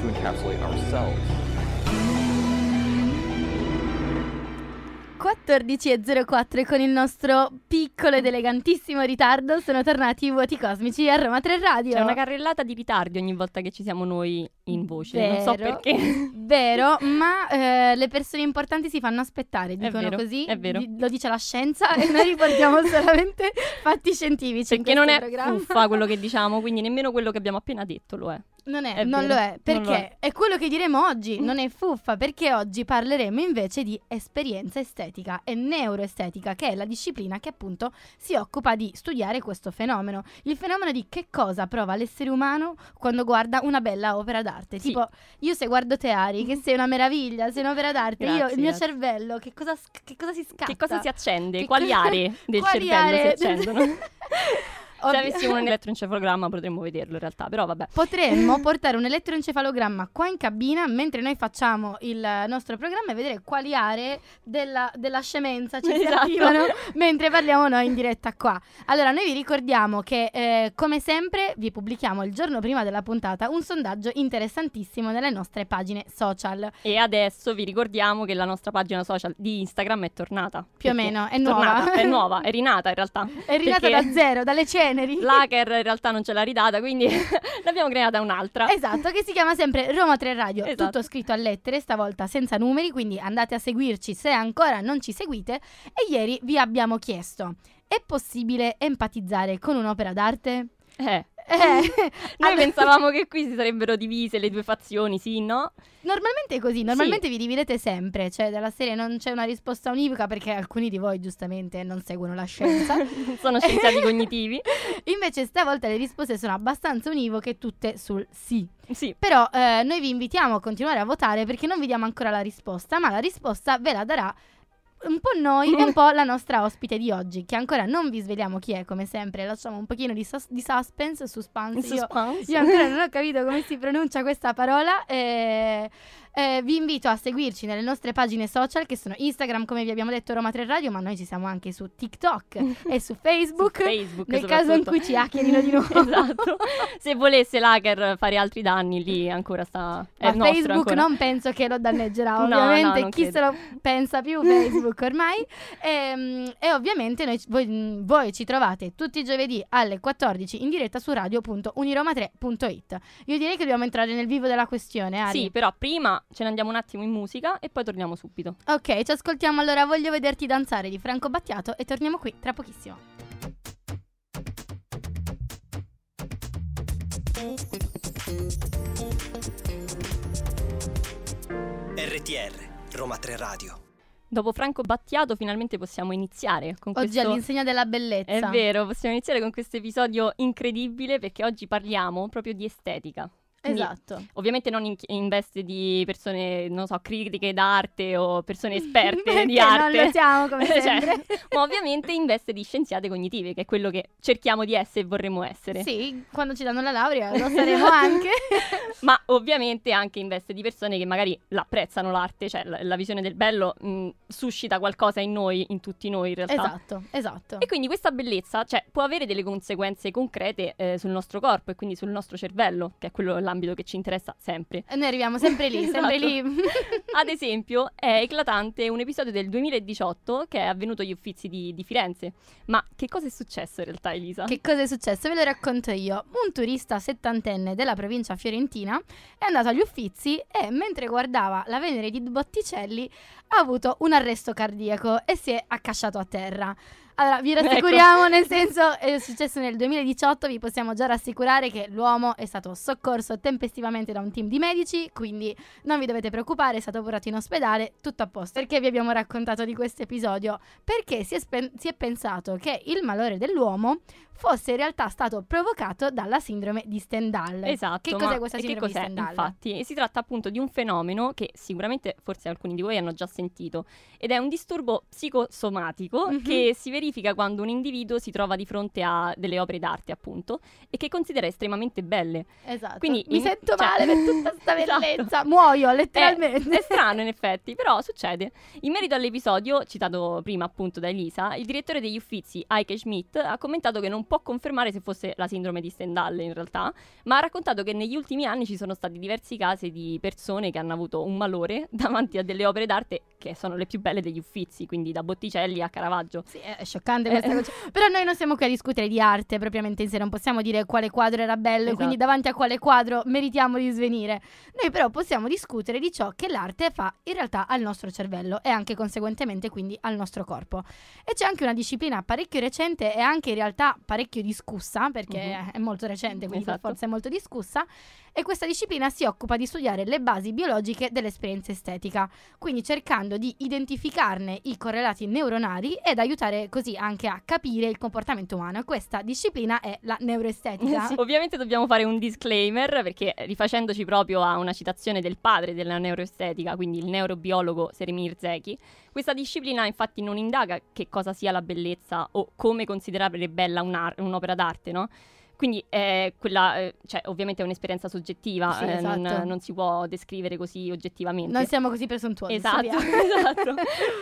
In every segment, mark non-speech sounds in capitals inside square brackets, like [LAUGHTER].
to encapsulate ourselves. 14.04 con il nostro piccolo ed elegantissimo ritardo sono tornati i vuoti cosmici a Roma 3 Radio. C'è una carrellata di ritardi ogni volta che ci siamo noi in voce, non so Vero, perché. [LAUGHS] Vero, ma eh, le persone importanti si fanno aspettare, dicono vero, così. è vero. di- lo dice la scienza e noi riportiamo [LAUGHS] solamente fatti scientifici. Perché non è programma. fuffa quello che diciamo, quindi nemmeno quello che abbiamo appena detto lo è. Non è, È non vero, lo è, non lo perché è. quello che diremo oggi, [LAUGHS] non è fuffa, perché oggi parleremo invece di esperienza estetica e neuroestetica, che è la disciplina che appunto si occupa di studiare questo fenomeno. Il fenomeno di che cosa prova l'essere umano quando guarda una bella opera d'arte. Sì. Tipo, io se guardo te Ari, che sei una meraviglia, sei un'opera d'arte, io, Grazie, il mio grazie. cervello, che cosa, che cosa si scatta? Che cosa si accende? Che Quali aree del [LAUGHS] quali cervello aree- si accendono? [LAUGHS] [LAUGHS] Se Ovvi- avessimo un [LAUGHS] elettroencefalogramma potremmo vederlo in realtà, però vabbè. Potremmo [LAUGHS] portare un elettroencefalogramma qua in cabina mentre noi facciamo il nostro programma e vedere quali aree della, della scemenza ci [LAUGHS] Esatto. attivano mentre parliamo noi in diretta qua. Allora, noi vi ricordiamo che eh, come sempre vi pubblichiamo il giorno prima della puntata un sondaggio interessantissimo nelle nostre pagine social. E adesso vi ricordiamo che la nostra pagina social di Instagram è tornata. Più o meno, è tornata, nuova. È nuova, è rinata in realtà. È rinata Perché da zero, dalle ceneri. L'hacker in realtà non ce l'ha ridata, quindi [LAUGHS] ne abbiamo creata un'altra. Esatto, che si chiama sempre Roma 3 Radio, Esatto. tutto scritto a lettere, stavolta senza numeri, quindi andate a seguirci se ancora non ci seguite. E ieri vi abbiamo chiesto, è possibile empatizzare con un'opera d'arte? Eh, Eh, [LAUGHS] Noi [LAUGHS] pensavamo che qui si sarebbero divise le due fazioni, sì, no? Normalmente è così, normalmente vi dividete sempre, cioè della serie non c'è una risposta univoca perché alcuni di voi giustamente non seguono la scienza. Non [LAUGHS] sono scienziati cognitivi. Invece stavolta le risposte sono abbastanza univoche, tutte sul sì. Sì, Però eh, noi vi invitiamo a continuare a votare perché non vi diamo ancora la risposta, ma la risposta ve la darà un po' noi [LAUGHS] e un po' la nostra ospite di oggi, che ancora non vi sveliamo chi è, come sempre, lasciamo un pochino di, sus- di suspense, suspense. in Io, suspense. io ancora non ho capito come si pronuncia questa parola. eh, eh, vi invito a seguirci nelle nostre pagine social che sono Instagram, come vi abbiamo detto, Roma 3 Radio, ma noi ci siamo anche su TikTok e su [LAUGHS] Facebook. Su Facebook, nel caso in cui ci hackerino di [LAUGHS] nuovo. esatto. Se volesse l'hacker fare altri danni, lì ancora sta. È Ma Facebook ancora. non penso che lo danneggerà, [LAUGHS] No, ovviamente no, non chi credo. se lo pensa più Facebook ormai. Ehm, E, ovviamente noi- voi, voi ci trovate tutti i giovedì alle 14 in diretta su radio.uniroma3.it. Io direi che dobbiamo entrare nel vivo della questione, Ari. Sì, però prima ce ne andiamo un attimo in musica e poi torniamo subito. Ok, ci ascoltiamo allora Voglio vederti danzare di Franco Battiato e torniamo qui tra pochissimo. RTR Roma 3 Radio. Dopo Franco Battiato, finalmente possiamo iniziare con Oggi questo. all'insegna della bellezza. È vero, possiamo iniziare con questo episodio incredibile perché oggi parliamo proprio di estetica. Quindi, Esatto. Ovviamente non in, in veste di persone, non so, critiche d'arte o persone [LAUGHS] esperte di non arte. lo siamo, come [LAUGHS] Cioè, sempre. [LAUGHS] ma ovviamente in veste di scienziate cognitive, che è quello che cerchiamo di essere e vorremmo essere. Sì, quando ci danno la laurea lo saremo anche. Ma ovviamente anche in veste di persone che magari l'apprezzano l'arte, cioè la, la visione del bello mh, suscita qualcosa in noi, in tutti noi in realtà. esatto, esatto. E quindi questa bellezza cioè, può avere delle conseguenze concrete eh, sul nostro corpo e quindi sul nostro cervello, che è quello l'ambito che ci interessa sempre. E noi arriviamo sempre lì, [LAUGHS] sempre Esatto. lì. [LAUGHS] Ad esempio, è eclatante un episodio del 2018 che è avvenuto agli Uffizi di, di Firenze. Ma che cosa è successo in realtà, Elisa? Che cosa è successo? Ve lo racconto io. Un turista settantenne della provincia fiorentina è andato agli Uffizi e mentre guardava la Venere di Botticelli ha avuto un arresto cardiaco e si è accasciato a terra. Allora, vi rassicuriamo, nel [LAUGHS] senso, è successo nel 2018, vi possiamo già rassicurare che l'uomo è stato soccorso tempestivamente da un team di medici, quindi non vi dovete preoccupare, è stato portato in ospedale, tutto a posto. Perché vi abbiamo raccontato di questo episodio? Perché si è, spen- si è pensato che il malore dell'uomo fosse in realtà stato provocato dalla sindrome di Stendhal. Esatto. Che cos'è questa sindrome cos'è, di Stendhal? Infatti, si tratta appunto di un fenomeno che sicuramente forse alcuni di voi hanno già sentito ed è un disturbo psicosomatico Mhm. che si verifica quando un individuo si trova di fronte a delle opere d'arte, appunto, e che considera estremamente belle. Esatto. Quindi Mi in- sento cioè- male per tutta sta [LAUGHS] Esatto. bellezza. Muoio È, letteralmente. è strano in [LAUGHS] effetti, però succede. In merito all'episodio citato prima appunto da Elisa, il direttore degli Uffizi, Heike Schmidt, ha commentato che non può confermare se fosse la sindrome di Stendhal in realtà, ma ha raccontato che negli ultimi anni ci sono stati diversi casi di persone che hanno avuto un malore [LAUGHS] davanti a delle opere d'arte che sono le più belle degli Uffizi, quindi da Botticelli a Caravaggio. Sì, è scioccante questa Eh. cosa. Però noi non siamo qui a discutere di arte propriamente in sé, non possiamo dire quale quadro era bello Esatto. quindi davanti a quale quadro meritiamo di svenire. Noi però possiamo discutere di ciò che l'arte fa in realtà al nostro cervello e anche conseguentemente quindi al nostro corpo. E c'è anche una disciplina parecchio recente e anche in realtà parecchio discussa, perché Mhm. è molto recente, quindi Esatto. forza è molto discussa, e questa disciplina si occupa di studiare le basi biologiche dell'esperienza estetica, quindi cercando di identificarne i correlati neuronali ed aiutare così anche a capire il comportamento umano. Questa disciplina è la neuroestetica. [LAUGHS] Sì. Ovviamente dobbiamo fare un disclaimer perché rifacendoci proprio a una citazione del padre della neuroestetica, quindi il neurobiologo Seremir Zeki, questa disciplina infatti non indaga che cosa sia la bellezza o come considerare bella un'opera d'arte, no? Quindi è quella, eh, cioè ovviamente è un'esperienza soggettiva, Sì, eh, non, esatto. non si può descrivere così oggettivamente. Non siamo così presuntuosi. Esatto, [LAUGHS] esatto.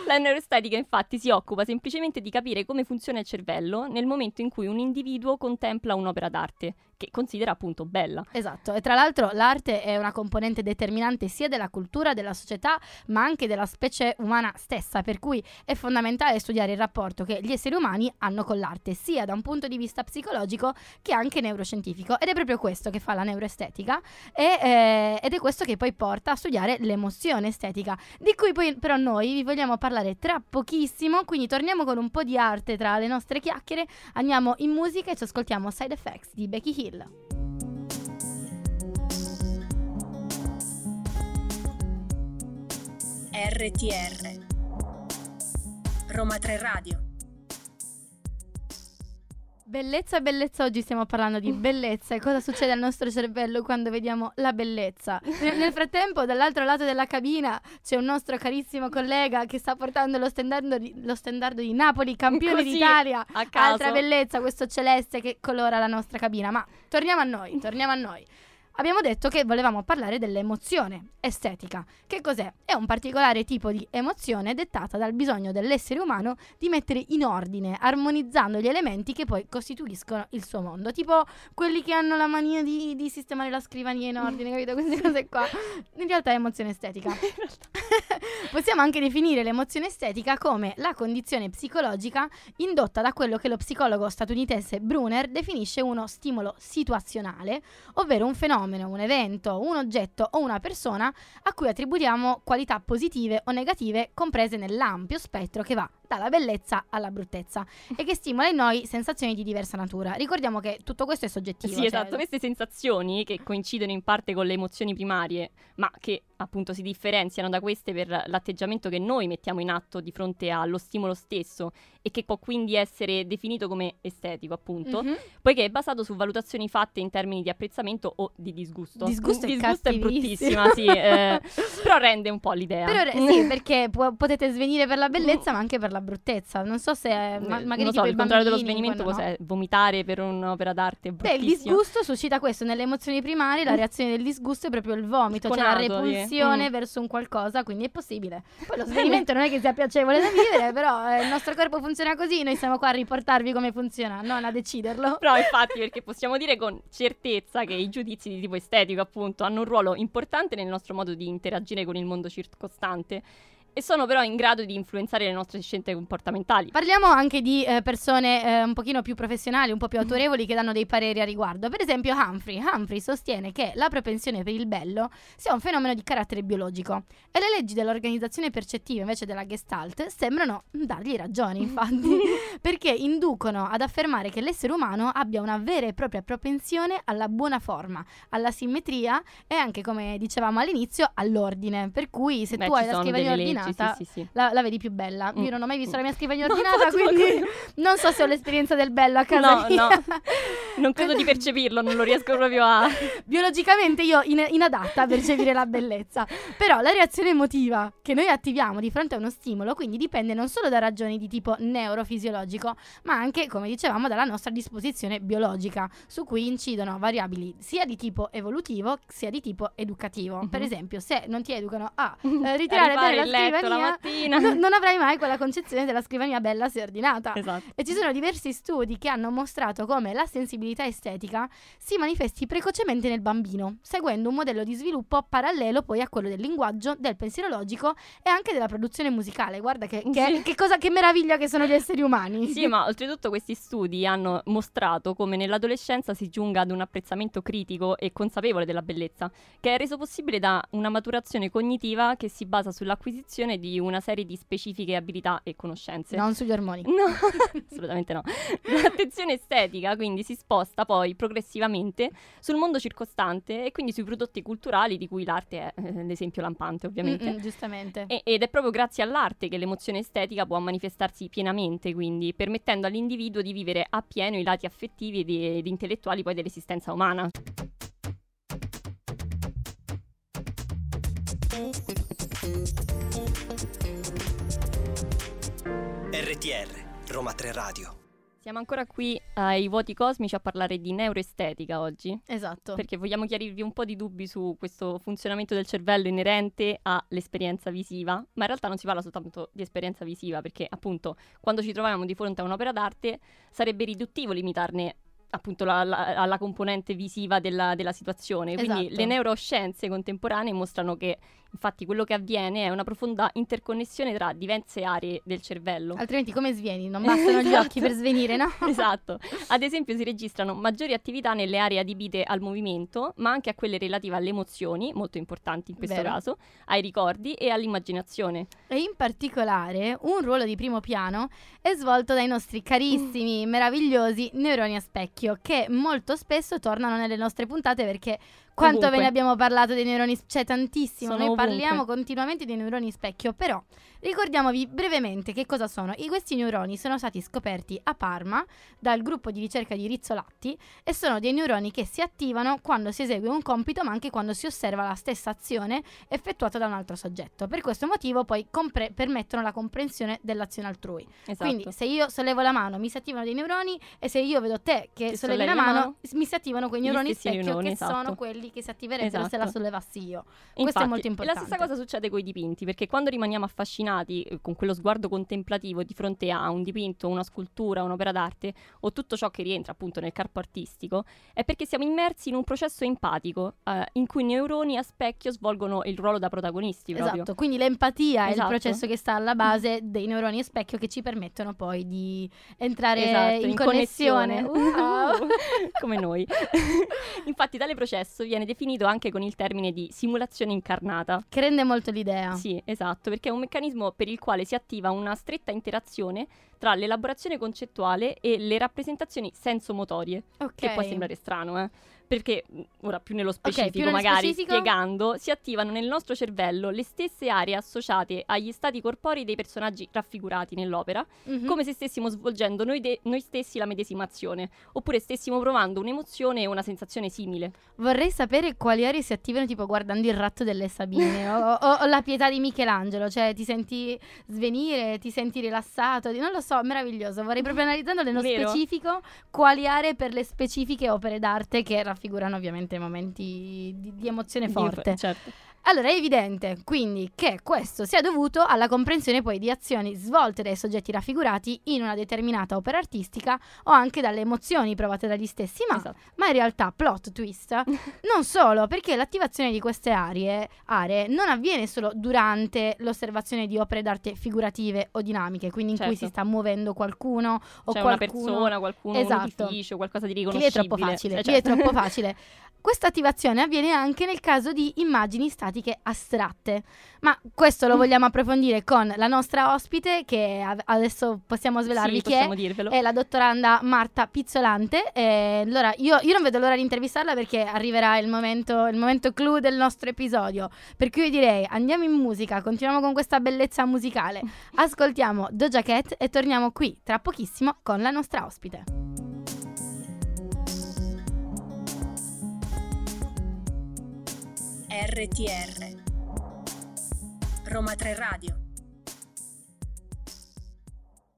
La neuroestetica infatti si occupa semplicemente di capire come funziona il cervello nel momento in cui un individuo contempla un'opera d'arte, che considera appunto bella. Esatto, e tra l'altro l'arte è una componente determinante sia della cultura, della società, ma anche della specie umana stessa, per cui è fondamentale studiare il rapporto che gli esseri umani hanno con l'arte, sia da un punto di vista psicologico che anche neuroscientifico. Ed è proprio questo che fa la neuroestetica e, eh, ed è questo che poi porta a studiare l'emozione estetica, di cui poi però noi vi vogliamo parlare tra pochissimo, quindi torniamo con un po' di arte tra le nostre chiacchiere, andiamo in musica e ci ascoltiamo Side Effects di Becky Hill. RTR Roma 3 Radio Bellezza, bellezza, oggi stiamo parlando di bellezza e cosa succede al nostro cervello quando vediamo la bellezza. Nel, nel frattempo, dall'altro lato della cabina c'è un nostro carissimo collega che sta portando lo stendardo di, lo stendardo di Napoli, campione Così, d'Italia. a caso. Altra bellezza, questo celeste che colora la nostra cabina. Ma torniamo a noi, torniamo a noi. Abbiamo detto che volevamo parlare dell'emozione estetica. Che cos'è? È un particolare tipo di emozione dettata dal bisogno dell'essere umano di mettere in ordine, armonizzando gli elementi che poi costituiscono il suo mondo. Tipo quelli che hanno la mania di, di sistemare la scrivania in ordine, capito? Queste cose qua. In realtà è emozione estetica. [LAUGHS] Possiamo anche definire l'emozione estetica come la condizione psicologica indotta da quello che lo psicologo statunitense Brunner definisce uno stimolo situazionale, ovvero un fenomeno, un evento, un oggetto o una persona a cui attribuiamo qualità positive o negative comprese nell'ampio spettro che va dalla bellezza alla bruttezza e che stimola in noi sensazioni di diversa natura. Ricordiamo che tutto questo è soggettivo. Sì, cioè- esatto, queste sensazioni che coincidono in parte con le emozioni primarie, ma che appunto si differenziano da queste per l'atteggiamento che noi mettiamo in atto di fronte allo stimolo stesso e che può quindi essere definito come estetico, appunto, Mhm. poiché è basato su valutazioni fatte in termini di apprezzamento o di disgusto. Disgusto è disgusto è cattivissimo. bruttissima, sì, eh, però rende un po' l'idea. Però sì, perché può- potete svenire per la bellezza, ma anche per la bruttezza. Non so se ma- Eh, magari non so, il contrario dello svenimento quando cos'è? Vomitare per un'opera d'arte Beh, il disgusto suscita questo nelle emozioni primarie, la reazione del disgusto è proprio il vomito, cioè la sì. repulsione Mm. verso un qualcosa, quindi è possibile. Poi lo [LAUGHS] svenimento non è che sia piacevole da vivere, però eh, il nostro corpo funziona così, noi siamo qua a riportarvi come funziona, non a deciderlo. Però infatti perché possiamo dire con certezza che i giudizi di tipo estetico appunto hanno un ruolo importante nel nostro modo di interagire con il mondo circostante e sono però in grado di influenzare le nostre scelte comportamentali. Parliamo anche di eh, persone eh, un pochino più professionali, un po' più autorevoli che danno dei pareri a riguardo. Per esempio Humphrey. Humphrey sostiene che la propensione per il bello sia un fenomeno di carattere biologico e le leggi dell'organizzazione percettiva invece della Gestalt sembrano dargli ragione, infatti, [LAUGHS] perché inducono ad affermare che l'essere umano abbia una vera e propria propensione alla buona forma, alla simmetria e anche, come dicevamo all'inizio, all'ordine. Per cui se Beh, tu hai la scrivania leggi, ordinata, sì, sì. La, la vedi più bella. Io Mm. non ho mai visto la mia scrivania ordinata, quindi [LAUGHS] non so se ho l'esperienza del bello a casa No, mia. no. [LAUGHS] Non credo di percepirlo, non lo riesco proprio a... [LAUGHS] Biologicamente io in- inadatta a percepire la bellezza. Però la reazione emotiva che noi attiviamo di fronte a uno stimolo, quindi dipende non solo da ragioni di tipo neurofisiologico, ma anche, come dicevamo, dalla nostra disposizione biologica, su cui incidono variabili sia di tipo evolutivo sia di tipo educativo. Per Mhm. esempio, se non ti educano a eh, ritirare bene la letto la scrivania, mattina. no- non avrai mai quella concezione della scrivania bella se ordinata. Esatto. E ci sono diversi studi che hanno mostrato come la sensibilità estetica si manifesti precocemente nel bambino, seguendo un modello di sviluppo parallelo poi a quello del linguaggio, del pensiero logico e anche della produzione musicale. Guarda che, che- Sì. che cosa, che meraviglia che sono gli esseri umani. Sì, ma oltretutto questi studi hanno mostrato come nell'adolescenza si giunga ad un apprezzamento critico e consapevole della bellezza, che è reso possibile da una maturazione cognitiva che si basa sull'acquisizione di una serie di specifiche abilità e conoscenze. Non sugli ormoni. No, [LAUGHS] assolutamente no. L'attenzione estetica quindi si sposta poi progressivamente sul mondo circostante e quindi sui prodotti culturali di cui l'arte è eh, l'esempio lampante ovviamente. Mm-mm, giustamente. E- ed è proprio grazie all'arte che l'emozione estetica può manifestarsi pienamente, quindi permettendo all'individuo di vivere appieno i lati affettivi ed, ed intellettuali poi dell'esistenza umana. RTR, Roma 3 Radio. Siamo ancora qui ai Vuoti Cosmici a parlare di neuroestetica oggi. Esatto. Perché vogliamo chiarirvi un po' di dubbi su questo funzionamento del cervello inerente all'esperienza visiva, ma in realtà non si parla soltanto di esperienza visiva, perché appunto quando ci troviamo di fronte a un'opera d'arte sarebbe riduttivo limitarne appunto la- la- alla componente visiva della, della situazione. Quindi Esatto. le neuroscienze contemporanee mostrano che infatti quello che avviene è una profonda interconnessione tra diverse aree del cervello. Altrimenti come svieni? Non bastano gli Esatto. occhi per [LAUGHS] svenire, no? [LAUGHS] Esatto. Ad esempio si registrano maggiori attività nelle aree adibite al movimento, ma anche a quelle relative alle emozioni, molto importanti in questo Vero. caso, ai ricordi e all'immaginazione. E in particolare un ruolo di primo piano è svolto dai nostri carissimi, meravigliosi neuroni a specchio, che molto spesso tornano nelle nostre puntate perché quanto Ovunque. ve ne abbiamo parlato dei neuroni, c'è tantissimo, Sono noi ovunque. parliamo continuamente dei neuroni specchio, però ricordiamovi brevemente che cosa sono. I, questi neuroni sono stati scoperti a Parma dal gruppo di ricerca di Rizzolatti e sono dei neuroni che si attivano quando si esegue un compito ma anche quando si osserva la stessa azione effettuata da un altro soggetto. Per questo motivo poi compre- permettono la comprensione dell'azione altrui. Esatto. Quindi se io sollevo la mano mi si attivano dei neuroni e se io vedo te che sollevi la sollevi la mano, mano, mi si attivano quei neuroni specchio neuroni, che esatto. sono quelli che si attiverebbero se la Esatto. sollevassi io. Questo Infatti, è molto e importante. la stessa cosa succede con i dipinti, perché quando rimaniamo affascinati eh, con quello sguardo contemplativo di fronte a un dipinto, una scultura, un'opera d'arte o tutto ciò che rientra appunto nel corpo artistico, è perché siamo immersi in un processo empatico eh, in cui i neuroni a specchio svolgono il ruolo da protagonisti proprio. Esatto, quindi l'empatia è il Esatto. processo che sta alla base dei neuroni a specchio che ci permettono poi di entrare Esatto, in, connessione. Wow. [LAUGHS] come noi. [LAUGHS] Infatti tale processo viene definito anche con il termine di simulazione incarnata. Che rende molto l'idea. Sì, esatto, perché è un meccanismo per il quale si attiva una stretta interazione tra l'elaborazione concettuale e le rappresentazioni sensomotorie, Ok. che può sembrare strano, eh. Perché mh, ora più nello specifico, più nello magari specifico. spiegando, si attivano nel nostro cervello le stesse aree associate agli stati corporei dei personaggi raffigurati nell'opera, Mhm. come se stessimo svolgendo noi, de- noi stessi la medesimazione, oppure stessimo provando un'emozione e una sensazione simile. Vorrei sapere quali aree si attivano tipo guardando il ratto delle Sabine [LAUGHS] o, o- o la pietà di Michelangelo, cioè ti senti svenire, ti senti rilassato, non lo so, meraviglioso. Vorrei proprio analizzando nello Vero? specifico quali aree per le specifiche opere d'arte che raffigurano ovviamente momenti di, di emozione forte. Certo. Allora è evidente quindi che questo sia dovuto alla comprensione poi di azioni svolte dai soggetti raffigurati in una determinata opera artistica o anche dalle emozioni provate dagli stessi, ma, Esatto. ma in realtà plot twist [LAUGHS] non solo perché l'attivazione di queste aree, aree non avviene solo durante l'osservazione di opere d'arte figurative o dinamiche, quindi in cui Certo. si sta muovendo qualcuno o una qualcuno persona, qualcuno, Esatto. un edificio, qualcosa di Qui è riconoscibile. troppo facile, Eh, qui è certo. troppo facile. [LAUGHS] Questa attivazione avviene anche nel caso di immagini statiche astratte, ma questo Mm. lo vogliamo approfondire con la nostra ospite che a- adesso possiamo svelarvi Sì, chi è. possiamo dirvelo. È la dottoranda Marta Pizzolante. E allora, io, io non vedo l'ora di intervistarla perché arriverà il momento, il momento clou del nostro episodio. Per cui io direi andiamo in musica, continuiamo con questa bellezza musicale. [LAUGHS] Ascoltiamo Doja Cat e torniamo qui tra pochissimo con la nostra ospite. RTR Roma 3 Radio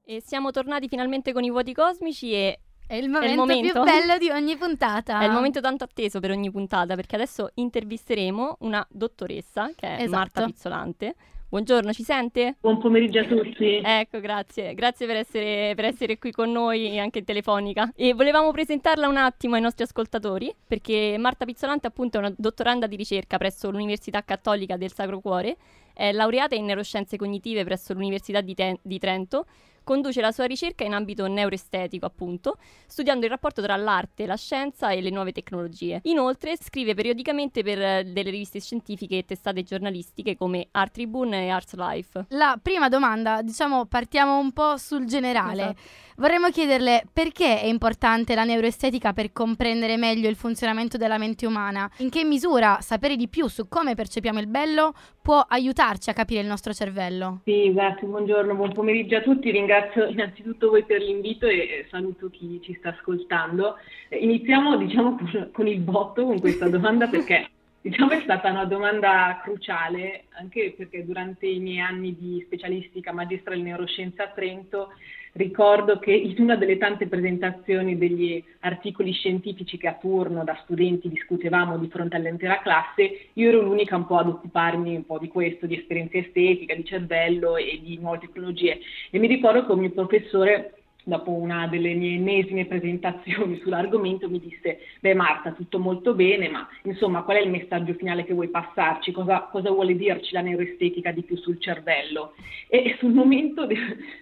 E siamo tornati finalmente con i vuoti cosmici e È il momento, momento. più bello di ogni puntata. è il momento tanto atteso per ogni puntata perché adesso intervisteremo una dottoressa che è Esatto. Marta Pizzolante. Buongiorno, ci sente? Buon pomeriggio a tutti. Ecco, grazie. Grazie per essere, per essere qui con noi anche in telefonica. E volevamo presentarla un attimo ai nostri ascoltatori, perché Marta Pizzolante appunto è una dottoranda di ricerca presso l'Università Cattolica del Sacro Cuore, è laureata in neuroscienze cognitive presso l'Università di, Te- di Trento, conduce la sua ricerca in ambito neuroestetico appunto, studiando il rapporto tra l'arte, la scienza e le nuove tecnologie. Inoltre scrive periodicamente per eh, delle riviste scientifiche e testate giornalistiche come Art Tribune e Arts Life. La prima domanda, diciamo, partiamo un po' sul generale. Esatto. Vorremmo chiederle perché è importante la neuroestetica per comprendere meglio il funzionamento della mente umana? In che misura sapere di più su come percepiamo il bello può aiutarci a capire il nostro cervello? Sì, esatto, buongiorno, buon pomeriggio a tutti. Ringrazio innanzitutto voi per l'invito e saluto chi ci sta ascoltando. Iniziamo, diciamo, con, con il botto con questa domanda perché [LAUGHS] diciamo è stata una domanda cruciale anche perché durante i miei anni di specialistica magistrale in neuroscienza a Trento ricordo che in una delle tante presentazioni degli articoli scientifici che a turno da studenti discutevamo di fronte all'intera classe, io ero l'unica un po' ad occuparmi un po' di questo, di esperienza estetica, di cervello e di nuove tecnologie. E mi ricordo che un mio professore dopo una delle mie ennesime presentazioni [LAUGHS] sull'argomento mi disse, beh Marta, tutto molto bene, ma insomma qual è il messaggio finale che vuoi passarci? Cosa, cosa vuole dirci la neuroestetica di più sul cervello? E [LAUGHS] sul momento, de-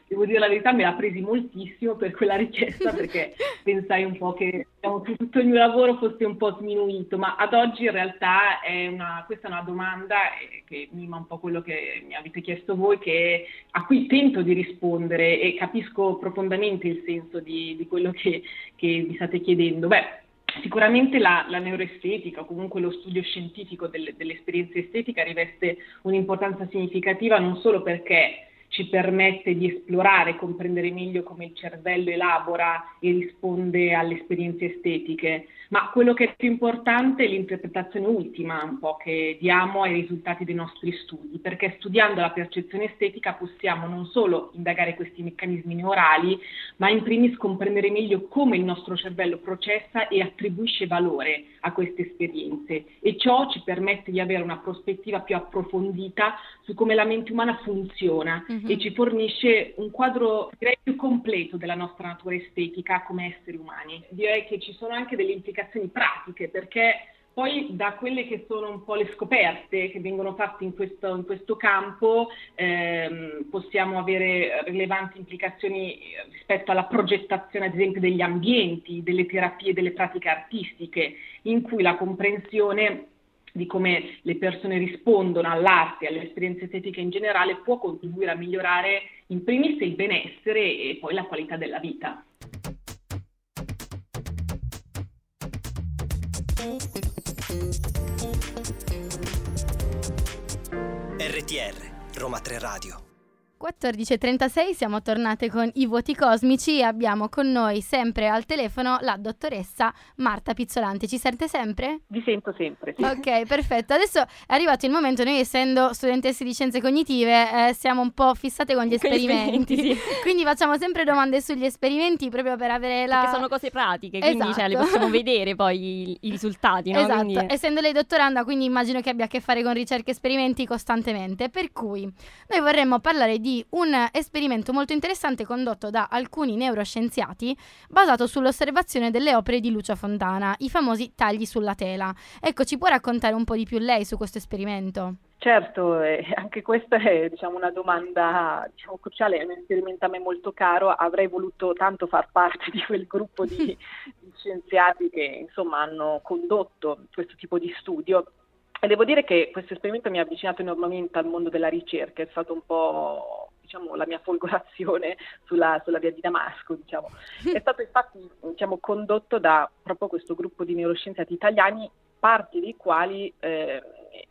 devo dire la verità, me l'ha presi moltissimo per quella richiesta [LAUGHS] perché pensai un po' che diciamo, tutto il mio lavoro fosse un po' sminuito, ma ad oggi in realtà è una, questa è una domanda eh, che mima un po' quello che mi avete chiesto voi, che, a cui tento di rispondere e capisco profondamente il senso di, di quello che, che vi state chiedendo. Beh, Sicuramente la, la, neuroestetica o comunque lo studio scientifico delle, dell'esperienza estetica riveste un'importanza significativa non solo perché ci permette di esplorare comprendere meglio come il cervello elabora e risponde alle esperienze estetiche, ma quello che è più importante è l'interpretazione ultima un po' che diamo ai risultati dei nostri studi, perché studiando la percezione estetica possiamo non solo indagare questi meccanismi neurali, ma in primis comprendere meglio come il nostro cervello processa e attribuisce valore a queste esperienze e ciò ci permette di avere una prospettiva più approfondita su come la mente umana funziona Mhm. e ci fornisce un quadro direi più completo della nostra natura estetica come esseri umani. Direi che ci sono anche delle implicazioni pratiche perché poi da quelle che sono un po' le scoperte che vengono fatte in questo, in questo campo ehm, possiamo avere rilevanti implicazioni rispetto alla progettazione ad esempio degli ambienti, delle terapie, delle pratiche artistiche in cui la comprensione di come le persone rispondono all'arte alle esperienze estetiche in generale può contribuire a migliorare in primis il benessere e poi la qualità della vita. RTR Roma 3 Radio 14.36 siamo tornate con i voti cosmici e abbiamo con noi sempre al telefono la dottoressa Marta Pizzolanti. Ci sente sempre? Vi sento sempre. Sì. Ok, perfetto. Adesso è arrivato il momento, noi essendo studentesse di scienze cognitive eh, siamo un po' fissate con gli Con gli esperimenti, esperimenti, [LAUGHS] quindi facciamo sempre domande sugli esperimenti proprio per avere la... Perché sono cose pratiche, quindi cioè, le Esatto. possiamo [LAUGHS] vedere poi i, i risultati, no? Esatto, Quindi- essendo lei dottoranda, quindi immagino che abbia a che fare con ricerche e esperimenti costantemente. Per cui noi vorremmo parlare di un esperimento molto interessante condotto da alcuni neuroscienziati basato sull'osservazione delle opere di Lucio Fontana, i famosi tagli sulla tela. Ecco, ci può raccontare un po' di più lei su questo esperimento? Certo, eh, [LAUGHS] anche questa è diciamo, una domanda diciamo, cruciale, è un esperimento a me molto caro, avrei voluto tanto far parte di quel gruppo di, [LAUGHS] di scienziati che insomma hanno condotto questo tipo di studio e devo dire che questo esperimento mi ha avvicinato enormemente al mondo della ricerca, è stato un po' diciamo, la mia folgorazione sulla, sulla via di Damasco. Diciamo. [LAUGHS] È stato infatti diciamo, condotto da proprio questo gruppo di neuroscienziati italiani, parte dei quali eh,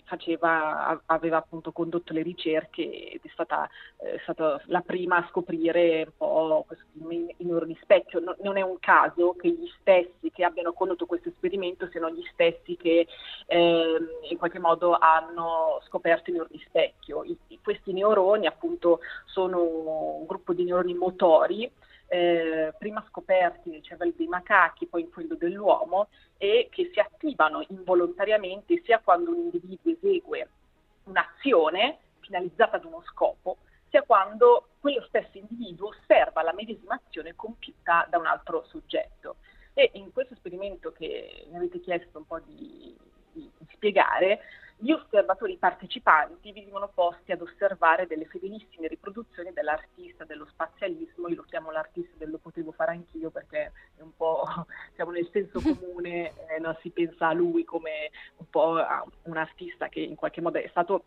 faceva, aveva appunto condotto le ricerche ed è stata, eh, stata la prima a scoprire un po' questo, i i neuroni specchio. Non, non è un caso che gli stessi che abbiano condotto questo esperimento siano gli stessi che ehm, in qualche modo hanno scoperto i neuroni specchio. I- i- questi neuroni appunto sono un gruppo di neuroni motori eh, prima scoperti nei cervelli dei macachi, poi in quello dell'uomo, e che si attivano involontariamente sia quando un individuo esegue un'azione finalizzata ad uno scopo, sia quando quello stesso individuo osserva la medesima azione compiuta da un altro soggetto. E in questo esperimento che mi avete chiesto un po' di, di- spiegare, gli osservatori partecipanti venivano posti ad osservare delle fedelissime riproduzioni dell'artista dello spazialismo, io lo chiamo l'artista del lo potevo fare anch'io perché è un po' [LAUGHS] siamo nel senso [LAUGHS] comune, eh, non si pensa a lui come un po' a un artista che in qualche modo è stato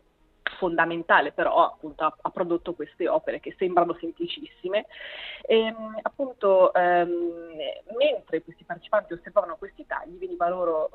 fondamentale, però appunto ha, ha prodotto queste opere che sembrano semplicissime. Ehm, appunto, ehm, mentre questi partecipanti osservavano questi tagli, veniva loro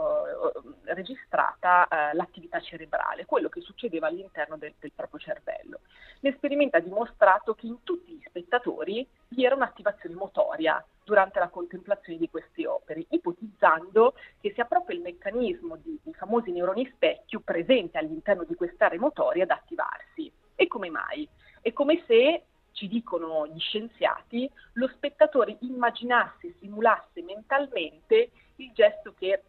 eh, registrata eh, l'attività cerebrale, quello che succedeva all'interno del, del proprio cervello. L'esperimento ha dimostrato che in tutti gli spettatori vi era un'attivazione motoria durante la contemplazione di queste opere, ipotizzando che sia proprio il meccanismo di, di famosi neuroni specchio presente all'interno di quest'area motoria ad attivarsi. E come mai? È come se, ci dicono gli scienziati, lo spettatore immaginasse, simulasse mentalmente il gesto che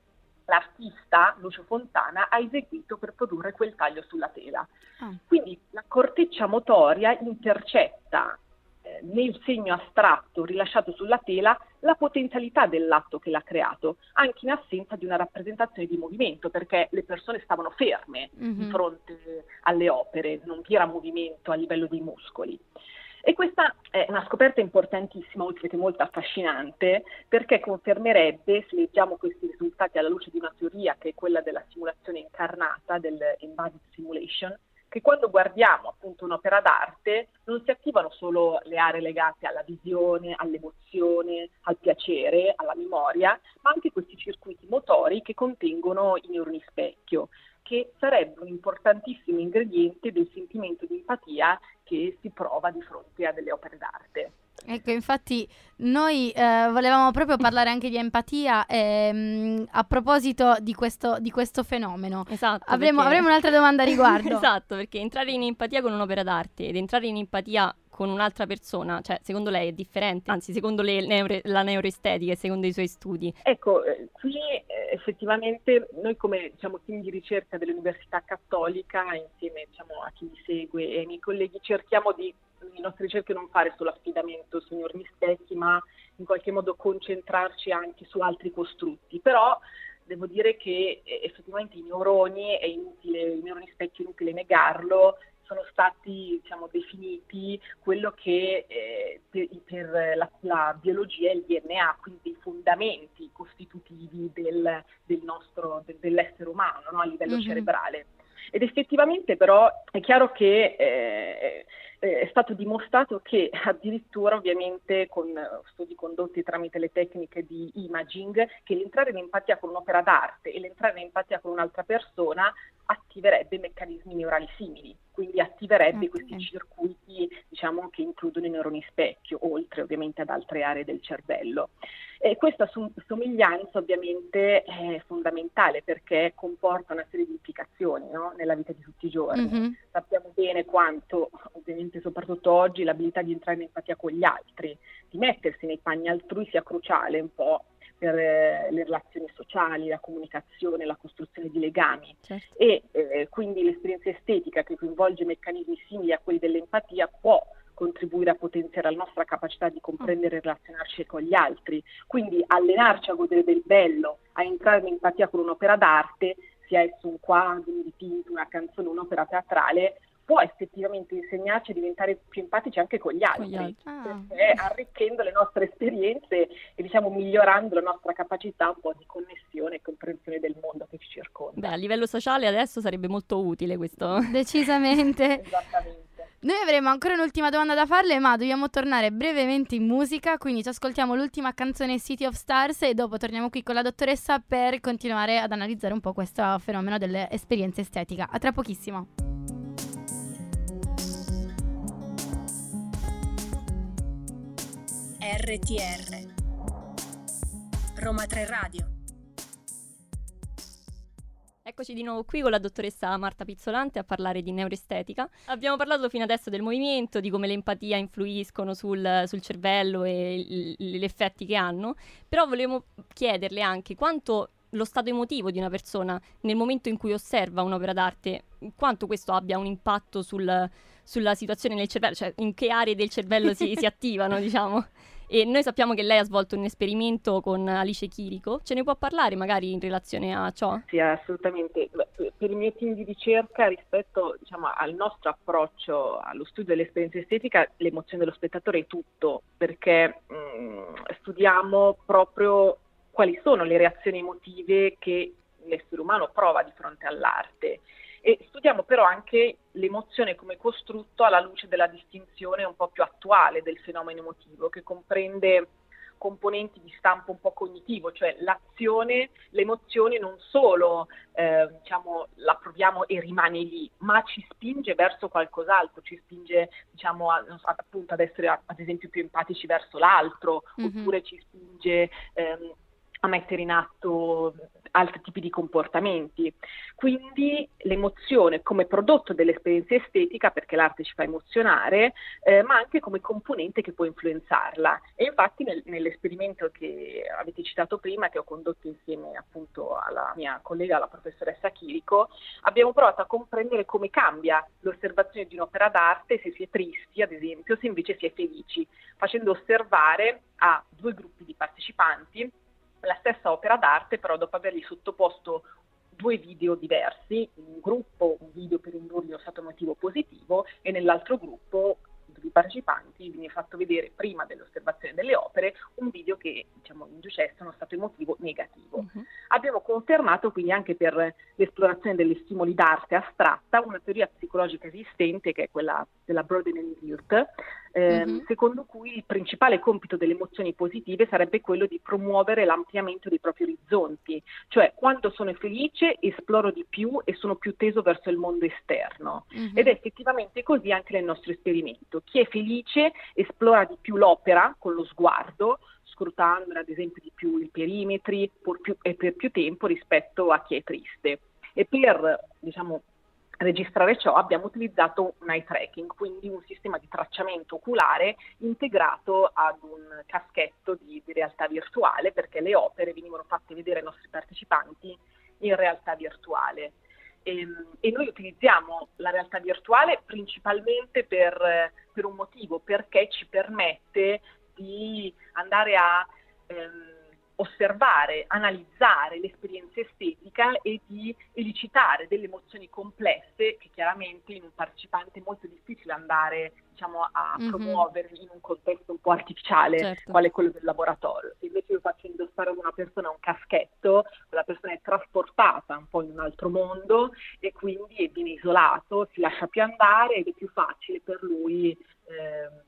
l'artista Lucio Fontana ha eseguito per produrre quel taglio sulla tela. Ah. Quindi la corteccia motoria intercetta eh, nel segno astratto rilasciato sulla tela la potenzialità dell'atto che l'ha creato, anche in assenza di una rappresentazione di movimento, perché le persone stavano ferme di Mhm. fronte alle opere, non vi era movimento a livello dei muscoli. E questa è una scoperta importantissima, oltre che molto affascinante, perché confermerebbe, se leggiamo questi risultati alla luce di una teoria che è quella della simulazione incarnata, dell'embodied simulation, che quando guardiamo appunto un'opera d'arte non si attivano solo le aree legate alla visione, all'emozione, al piacere, alla memoria, ma anche questi circuiti motori che contengono i neuroni specchio, che sarebbe un importantissimo ingrediente del sentimento di empatia che si prova di fronte a delle opere d'arte. Ecco, infatti noi eh, volevamo proprio parlare anche di empatia ehm, a proposito di questo, di questo fenomeno. Esatto. Avremo, perché- avremo un'altra domanda a riguardo. [LAUGHS] esatto, perché entrare in empatia con un'opera d'arte ed entrare in empatia con un'altra persona, cioè secondo lei è differente? Anzi, secondo le neuro- la neuroestetica e secondo i suoi studi. Ecco, eh, qui eh, effettivamente noi come diciamo, team di ricerca dell'Università Cattolica, insieme diciamo, a chi mi segue e ai miei colleghi, cerchiamo di, le nostre ricerche non fare solo affidamento sui neuroni specchi, ma in qualche modo concentrarci anche su altri costrutti. Però devo dire che eh, effettivamente i neuroni, è inutile, i neuroni specchi è inutile negarlo, sono stati diciamo, definiti quello che eh, per, per la, la biologia è il DNA, quindi dei fondamenti costitutivi del, del nostro, del- dell'essere umano no? a livello Mhm. cerebrale. Ed effettivamente però è chiaro che eh, è stato dimostrato che addirittura ovviamente con studi condotti tramite le tecniche di imaging che l'entrare in empatia con un'opera d'arte e l'entrare in empatia con un'altra persona attiverebbe meccanismi neurali simili, quindi attiverebbe okay. questi circuiti diciamo, che includono i neuroni specchio, oltre ovviamente ad altre aree del cervello. E questa somiglianza ovviamente è fondamentale perché comporta una serie di implicazioni no? nella vita di tutti i giorni. Mm-hmm. Sappiamo bene quanto, ovviamente soprattutto oggi, l'abilità di entrare in empatia con gli altri, di mettersi nei panni altrui sia cruciale un po' per eh, le relazioni sociali, la comunicazione, la costruzione di legami certo. e eh, quindi l'esperienza estetica che coinvolge meccanismi simili a quelli dell'empatia può contribuire a potenziare la nostra capacità di comprendere e relazionarci con gli altri. Quindi allenarci a godere del bello, a entrare in empatia con un'opera d'arte, sia esso un quadro, un dipinto, una canzone, un'opera teatrale, può effettivamente insegnarci a diventare più empatici anche con gli altri, con gli altri. Ah. arricchendo le nostre esperienze e diciamo migliorando la nostra capacità un po' di connessione e comprensione del mondo che ci circonda. Beh, a livello sociale adesso sarebbe molto utile questo. Decisamente. [LAUGHS] Esattamente. Noi avremo ancora un'ultima domanda da farle, ma dobbiamo tornare brevemente in musica, quindi ci ascoltiamo l'ultima canzone City of Stars e dopo torniamo qui con la dottoressa per continuare ad analizzare un po' questo fenomeno delle esperienze estetiche. A tra pochissimo. RTR Roma 3 Radio Eccoci di nuovo qui con la dottoressa Marta Pizzolante a parlare di neuroestetica. Abbiamo parlato fino adesso del movimento, di come l'empatia influiscono sul, sul cervello e gli effetti che hanno, però volevo chiederle anche quanto lo stato emotivo di una persona nel momento in cui osserva un'opera d'arte, quanto questo abbia un impatto sul, sulla situazione nel cervello, cioè in che aree del cervello si, si [LAUGHS] attivano, diciamo. E noi sappiamo che lei ha svolto un esperimento con Alice Chirico. Ce ne può parlare magari in relazione a ciò? Sì, assolutamente. Per il mio team di ricerca, rispetto diciamo, al nostro approccio allo studio dell'esperienza estetica, l'emozione dello spettatore è tutto, perché mh, mm, studiamo proprio quali sono le reazioni emotive che l'essere umano prova di fronte all'arte e studiamo però anche l'emozione come costrutto alla luce della distinzione un po' più attuale del fenomeno emotivo, che comprende componenti di stampo un po' cognitivo, cioè l'azione, l'emozione non solo eh, diciamo, la proviamo e rimane lì, ma ci spinge verso qualcos'altro, ci spinge diciamo, a, appunto ad essere ad esempio più empatici verso l'altro, mm-hmm. oppure ci spinge ehm, a mettere in atto altri tipi di comportamenti. Quindi l'emozione come prodotto dell'esperienza estetica, perché l'arte ci fa emozionare, eh, ma anche come componente che può influenzarla. E infatti nel, nell'esperimento che avete citato prima, che ho condotto insieme appunto alla mia collega, la professoressa Chirico, abbiamo provato a comprendere come cambia l'osservazione di un'opera d'arte se si è tristi, ad esempio, se invece si è felici, facendo osservare a due gruppi di partecipanti la stessa opera d'arte, però dopo avergli sottoposto due video diversi, in un gruppo un video per indurli lo stato emotivo positivo e nell'altro gruppo i partecipanti viene fatto vedere prima dell'osservazione delle opere un video che diciamo, inducesse uno stato emotivo negativo. Uh-huh. Abbiamo confermato quindi anche per l'esplorazione degli stimoli d'arte astratta una teoria psicologica esistente che è quella della Broden and Wirth, ehm, uh-huh. secondo cui il principale compito delle emozioni positive sarebbe quello di promuovere l'ampliamento dei propri orizzonti, cioè quando sono felice esploro di più e sono più teso verso il mondo esterno. Uh-huh. Ed è effettivamente così anche nel nostro esperimento. Chi è felice esplora di più l'opera con lo sguardo, scrutando ad esempio di più i perimetri più, e per più tempo rispetto a chi è triste. E per diciamo, registrare ciò abbiamo utilizzato un eye tracking, quindi un sistema di tracciamento oculare integrato ad un caschetto di, di realtà virtuale perché le opere venivano fatte vedere ai nostri partecipanti in realtà virtuale. E, ehm, e, noi utilizziamo la realtà virtuale principalmente per, per, un motivo, perché ci permette di andare a ehm, osservare, analizzare l'esperienza estetica e di elicitare delle emozioni complesse che chiaramente in un partecipante è molto difficile andare diciamo, a mm-hmm. promuovere in un contesto un po' artificiale, certo. quale quello del laboratorio. Se invece io faccio indossare ad una persona un caschetto, la persona è trasportata un po' in un altro mondo e quindi viene isolato, si lascia più andare ed è più facile per lui eh,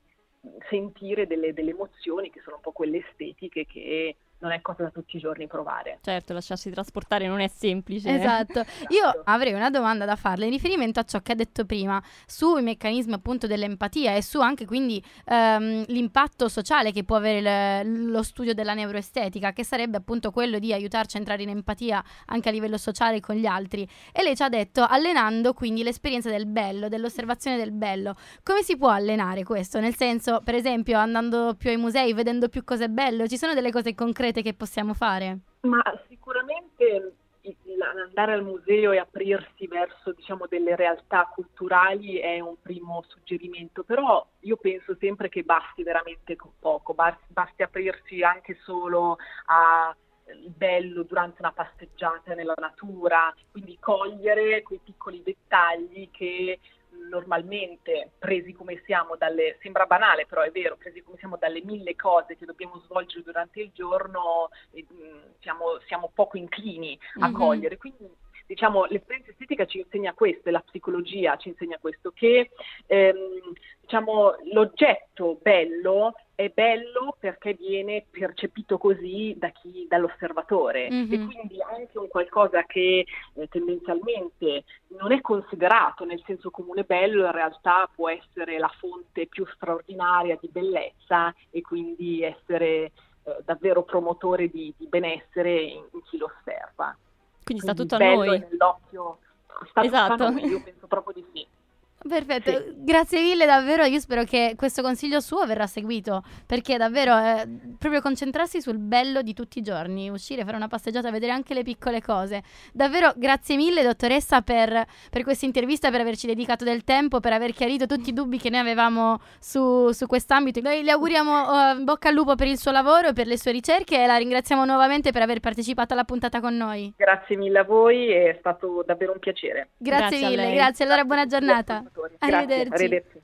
sentire delle, delle emozioni che sono un po' quelle estetiche che non è cosa da tutti i giorni provare. Certo, lasciarsi trasportare non è semplice. Esatto. [LAUGHS] Io avrei una domanda da farle in riferimento a ciò che ha detto prima sui meccanismi appunto dell'empatia e su anche quindi ehm, l'impatto sociale che può avere l- lo studio della neuroestetica, che sarebbe appunto quello di aiutarci a entrare in empatia anche a livello sociale con gli altri. E lei ci ha detto allenando quindi l'esperienza del bello, dell'osservazione del bello. Come si può allenare questo? Nel senso, per esempio, andando più ai musei, vedendo più cose belle, ci sono delle cose concrete che possiamo fare? Ma sicuramente andare al museo e aprirsi verso diciamo, delle realtà culturali è un primo suggerimento, però io penso sempre che basti veramente poco, basti aprirsi anche solo al bello durante una passeggiata nella natura, quindi cogliere quei piccoli dettagli che normalmente presi come siamo dalle, sembra banale però è vero, presi come siamo dalle mille cose che dobbiamo svolgere durante il giorno, eh, siamo, siamo, poco inclini a mm-hmm. cogliere. Quindi diciamo, l'esperienza estetica ci insegna questo e la psicologia ci insegna questo, che ehm, diciamo, l'oggetto bello è bello perché viene percepito così da chi, dall'osservatore mm-hmm. e quindi anche un qualcosa che eh, tendenzialmente non è considerato nel senso comune bello in realtà può essere la fonte più straordinaria di bellezza e quindi essere eh, davvero promotore di, di benessere in, in, chi lo osserva. Quindi, quindi sta tutto a noi. Nell'occhio. Sta esatto. tutto a noi, io penso proprio di sì. Perfetto, sì. grazie mille davvero, io spero che questo consiglio suo verrà seguito, perché davvero è proprio concentrarsi sul bello di tutti i giorni, uscire, fare una passeggiata, vedere anche le piccole cose. Davvero grazie mille dottoressa per, per questa intervista, per averci dedicato del tempo, per aver chiarito tutti i dubbi che noi avevamo su, su quest'ambito. Noi le auguriamo uh, bocca al lupo per il suo lavoro e per le sue ricerche e la ringraziamo nuovamente per aver partecipato alla puntata con noi. Grazie mille a voi, è stato davvero un piacere. Grazie, grazie mille, grazie, allora buona giornata ascoltatori. Grazie, arrivederci. arrivederci.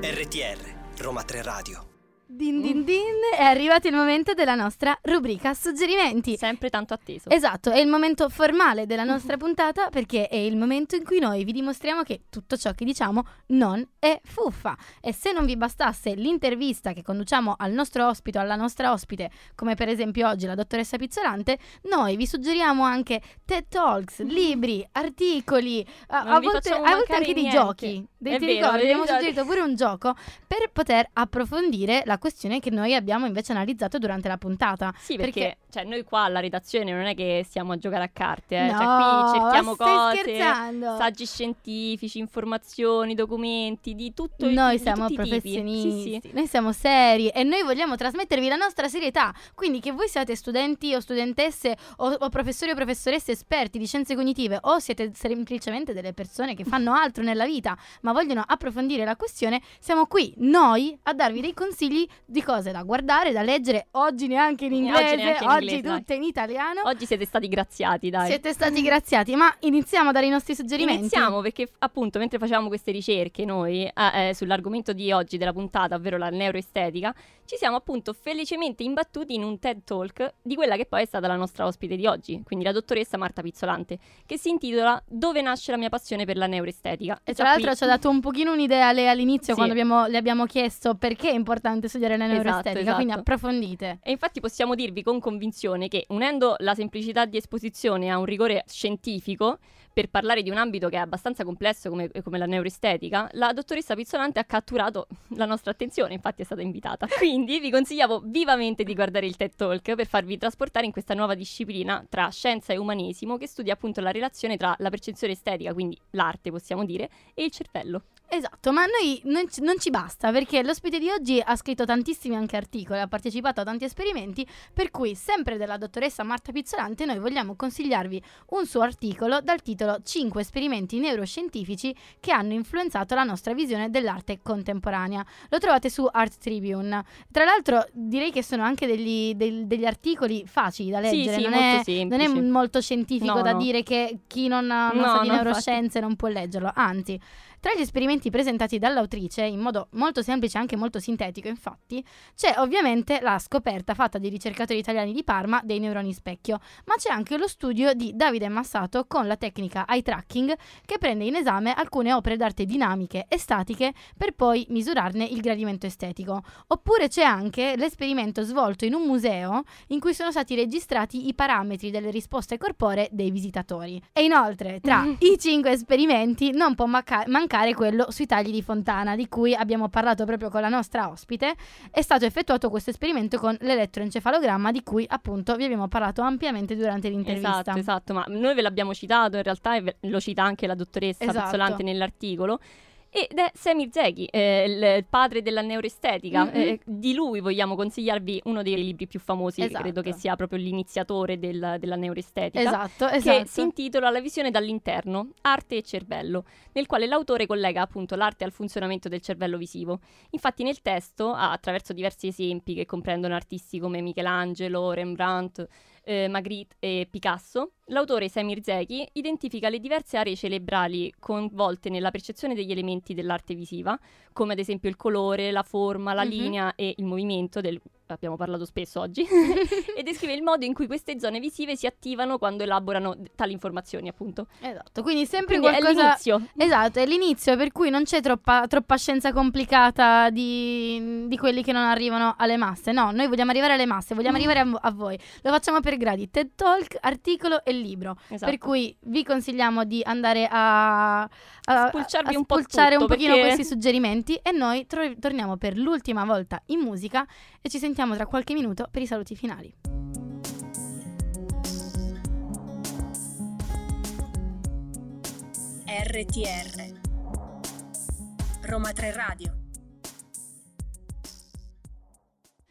RTR Roma 3 Radio Din din din, è arrivato il momento della nostra rubrica suggerimenti. Sempre tanto atteso. Esatto, è il momento formale della nostra puntata perché è il momento in cui noi vi dimostriamo che tutto ciò che diciamo non è fuffa. E se non vi bastasse l'intervista che conduciamo al nostro ospite o alla nostra ospite, come per esempio oggi la dottoressa Pizzolante, noi vi suggeriamo anche TED Talks, libri, articoli, a, a volte, a volte anche dei giochi. Dei, ti vero, ricordi? Abbiamo suggerito pure un gioco per poter approfondire la questione questione che noi abbiamo invece analizzato durante la puntata. Sì, perché, perché cioè, noi qua alla redazione non è che stiamo a giocare a carte, eh. no, cioè, qui cerchiamo cose, scherzando. saggi scientifici, informazioni, documenti, di tutto il Noi siamo professionisti, sì, sì. noi siamo seri e noi vogliamo trasmettervi la nostra serietà. Quindi che voi siate studenti o studentesse o, o professori o professoresse esperti di scienze cognitive o siete semplicemente delle persone che fanno altro nella vita ma vogliono approfondire la questione, siamo qui noi a darvi dei consigli di cose da guardare, da leggere, oggi neanche in inglese, oggi, neanche in oggi inglese, tutte dai. in italiano. Oggi siete stati graziati, dai. Siete stati graziati, ma iniziamo a dare i nostri suggerimenti. Iniziamo perché appunto mentre facevamo queste ricerche noi eh, eh, sull'argomento di oggi della puntata, ovvero la neuroestetica, ci siamo appunto felicemente imbattuti in un TED Talk di quella che poi è stata la nostra ospite di oggi, quindi la dottoressa Marta Pizzolante, che si intitola Dove nasce la mia passione per la neuroestetica. E tra l'altro qui... ci ha dato un pochino un'idea lei all'inizio sì. quando abbiamo, le abbiamo chiesto perché è importante studiare la neuroestetica, esatto, esatto. quindi approfondite. E infatti possiamo dirvi con convinzione che unendo la semplicità di esposizione a un rigore scientifico, per parlare di un ambito che è abbastanza complesso come, come, la neuroestetica, la dottoressa Pizzolante ha catturato la nostra attenzione, infatti è stata invitata. [LAUGHS] Quindi vi consigliamo vivamente di guardare il TED Talk per farvi trasportare in questa nuova disciplina tra scienza e umanesimo che studia appunto la relazione tra la percezione estetica, quindi l'arte possiamo dire, e il cervello. Esatto, ma noi non ci, non ci, basta perché l'ospite di oggi ha scritto tantissimi anche articoli, ha partecipato a tanti esperimenti, per cui sempre della dottoressa Marta Pizzolante noi vogliamo consigliarvi un suo articolo dal titolo 5 esperimenti neuroscientifici che hanno influenzato la nostra visione dell'arte contemporanea. Lo trovate su Art Tribune. Tra l'altro direi che sono anche degli, del, degli articoli facili da leggere, sì, sì, non, è, non, è, molto scientifico no, da no. dire che chi non, non no, sa di neuroscienze non può leggerlo, anzi Tra gli esperimenti presentati dall'autrice, in modo molto semplice e anche molto sintetico, infatti, c'è ovviamente la scoperta fatta dai ricercatori italiani di Parma dei neuroni specchio, ma c'è anche lo studio di Davide Massato con la tecnica eye tracking che prende in esame alcune opere d'arte dinamiche e statiche per poi misurarne il gradimento estetico. Oppure c'è anche l'esperimento svolto in un museo in cui sono stati registrati i parametri delle risposte corporee dei visitatori. E inoltre, tra [LAUGHS] i cinque esperimenti non può manca- mancare quello sui tagli di fontana, di cui abbiamo parlato proprio con la nostra ospite. È stato effettuato questo esperimento con l'elettroencefalogramma, di cui appunto vi abbiamo parlato ampiamente durante l'intervista. Esatto, esatto, ma noi ve l'abbiamo citato in realtà e ve- lo cita anche la dottoressa Esatto. Pezzolante nell'articolo. Ed è Semir Zeghi, eh, il padre della neuroestetica. Mhm. Eh, di lui vogliamo consigliarvi uno dei libri più famosi, Esatto. credo che sia proprio l'iniziatore del- della neuroestetica. Esatto, Che esatto. si intitola La visione dall'interno, arte e cervello, nel quale l'autore collega appunto l'arte al funzionamento del cervello visivo. Infatti nel testo, attraverso diversi esempi che comprendono artisti come Michelangelo, Rembrandt, eh, Magritte e Picasso, l'autore Semir Zeki identifica le diverse aree cerebrali coinvolte nella percezione degli elementi dell'arte visiva, come ad esempio il colore, la forma, la Mhm. linea e il movimento, del abbiamo parlato spesso oggi, [LAUGHS] e descrive il modo in cui queste zone visive si attivano quando elaborano tali informazioni, appunto. Esatto, quindi sempre Quindi è qualcosa... l'inizio. Esatto, è l'inizio per cui non c'è troppa, troppa scienza complicata di, di quelli che non arrivano alle masse. No, noi vogliamo arrivare alle masse, vogliamo [LAUGHS] arrivare a, a voi. Lo facciamo per gradi, TED Talk, articolo e libro. Esatto. Per cui vi consigliamo di andare a, a Spulciarvi a un po' tutto, un pochino perché- questi suggerimenti e noi tro- torniamo per l'ultima volta in musica e ci sentiamo tra qualche minuto per i saluti finali. RTR Roma 3 Radio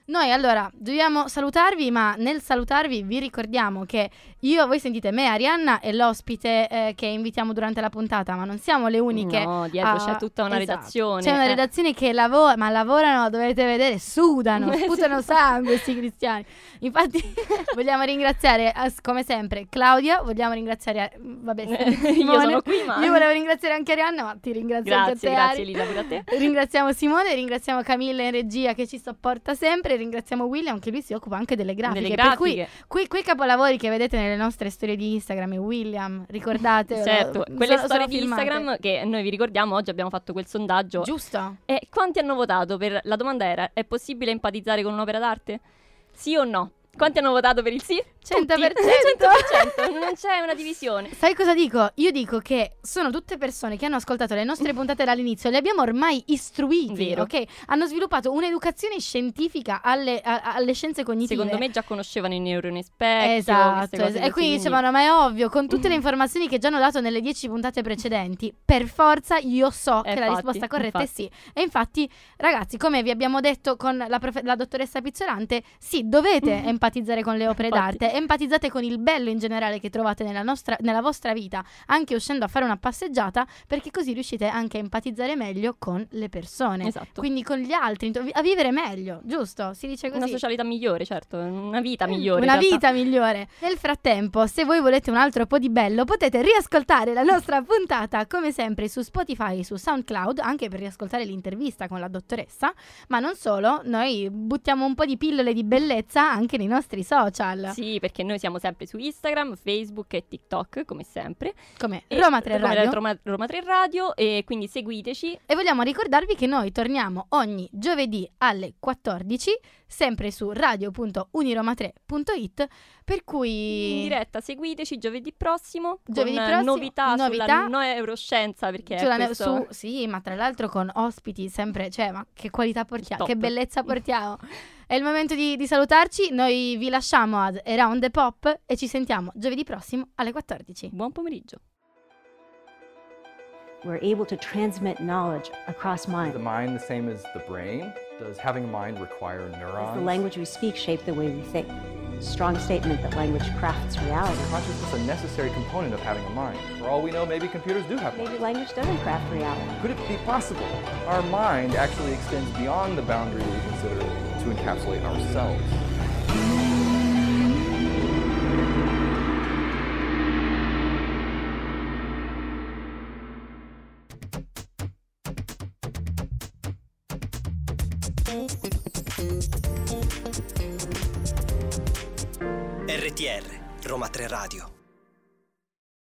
Noi allora dobbiamo salutarvi, ma nel salutarvi vi ricordiamo che io, voi sentite me, Arianna, e l'ospite eh, che invitiamo durante la puntata, ma non siamo le uniche. No, dietro a- c'è tutta una esatto. redazione. C'è una eh. redazione che lavora, ma lavorano, dovete vedere, sudano, [LAUGHS] sputano sangue questi cristiani. Infatti [LAUGHS] vogliamo ringraziare, come sempre, Claudia, vogliamo ringraziare, eh, vabbè, [LAUGHS] Io sono qui, ma... Io volevo ringraziare anche Arianna, ma ti ringrazio anche Grazie, te, grazie Ari. Elisa, pure a te. Ringraziamo Simone, ringraziamo Camilla in regia che ci sopporta sempre, ringraziamo William che lui si occupa anche delle grafiche. Delle Per cui grafiche. quei, quei capolavori che vedete nelle nostre storie di Instagram e William, ricordate? Certo, quelle sono, storie sono di filmate. Instagram che noi vi ricordiamo, oggi abbiamo fatto quel sondaggio. Giusto? E quanti hanno votato per... La domanda era, è possibile empatizzare con un'opera d'arte? Sì o no? Quanti hanno votato per il sì? 100%. Tutti. 100%, [LAUGHS] non c'è una [LAUGHS] divisione. Sai cosa dico? Io dico che sono tutte persone che hanno ascoltato le nostre [LAUGHS] puntate dall'inizio, le abbiamo ormai istruiti, Vero. ok? Hanno sviluppato un'educazione scientifica alle, a- alle scienze cognitive. Secondo me già conoscevano i neuroni specchio, Esatto, es- e quindi dicevano: Ma è ovvio, con tutte le informazioni che già hanno dato nelle 10 puntate precedenti, per forza io so Eh, che la infatti, risposta corretta infatti. è sì. E infatti, ragazzi, come vi abbiamo detto con la, profe- la dottoressa Pizzolante, sì, dovete empatizzare con le opere Infatti. d'arte, empatizzate con il bello in generale che trovate nella, nostra- nella vostra vita, anche uscendo a fare una passeggiata, perché così riuscite anche a empatizzare meglio con le persone. Esatto. Quindi con gli altri, a vivere meglio, giusto? Si dice così. Una socialità migliore, certo, una vita migliore. in Una vita migliore. Nel frattempo, se voi volete un altro po' di bello, potete riascoltare la nostra puntata, come sempre, su Spotify e su SoundCloud, anche per riascoltare l'intervista con la dottoressa. Ma non solo, noi buttiamo un po' di pillole di bellezza anche nei nostri social, Sì, perché noi siamo sempre su Instagram, Facebook e TikTok, come sempre. come E- Roma 3 come Radio. Roma, Roma 3 Radio, e quindi seguiteci. E vogliamo ricordarvi che noi torniamo ogni giovedì alle 14, sempre su radio.uniroma3.it, per cui... In diretta, seguiteci giovedì prossimo. Giovedì con prossimo, novità, novità. sulla neuroscienza, perché Sulla ne- questo... su- sì, ma tra l'altro con ospiti sempre, cioè, ma che qualità portiamo, Top. che bellezza portiamo. È il momento di, di salutarci, noi vi lasciamo ad Around the Pop e ci sentiamo giovedì prossimo alle 14. Buon pomeriggio. We're able to transmit knowledge across Is the mind. mind the same as the brain? Does having a mind require neurons? Does the language we speak shape the way we think? Strong statement that language crafts reality. Consciousness is a necessary component of having a mind. For all we know, maybe computers do have. Maybe language doesn't craft reality. Could it be possible? Our mind actually extends beyond the boundary we consider to encapsulate ourselves. RTR Roma 3 Radio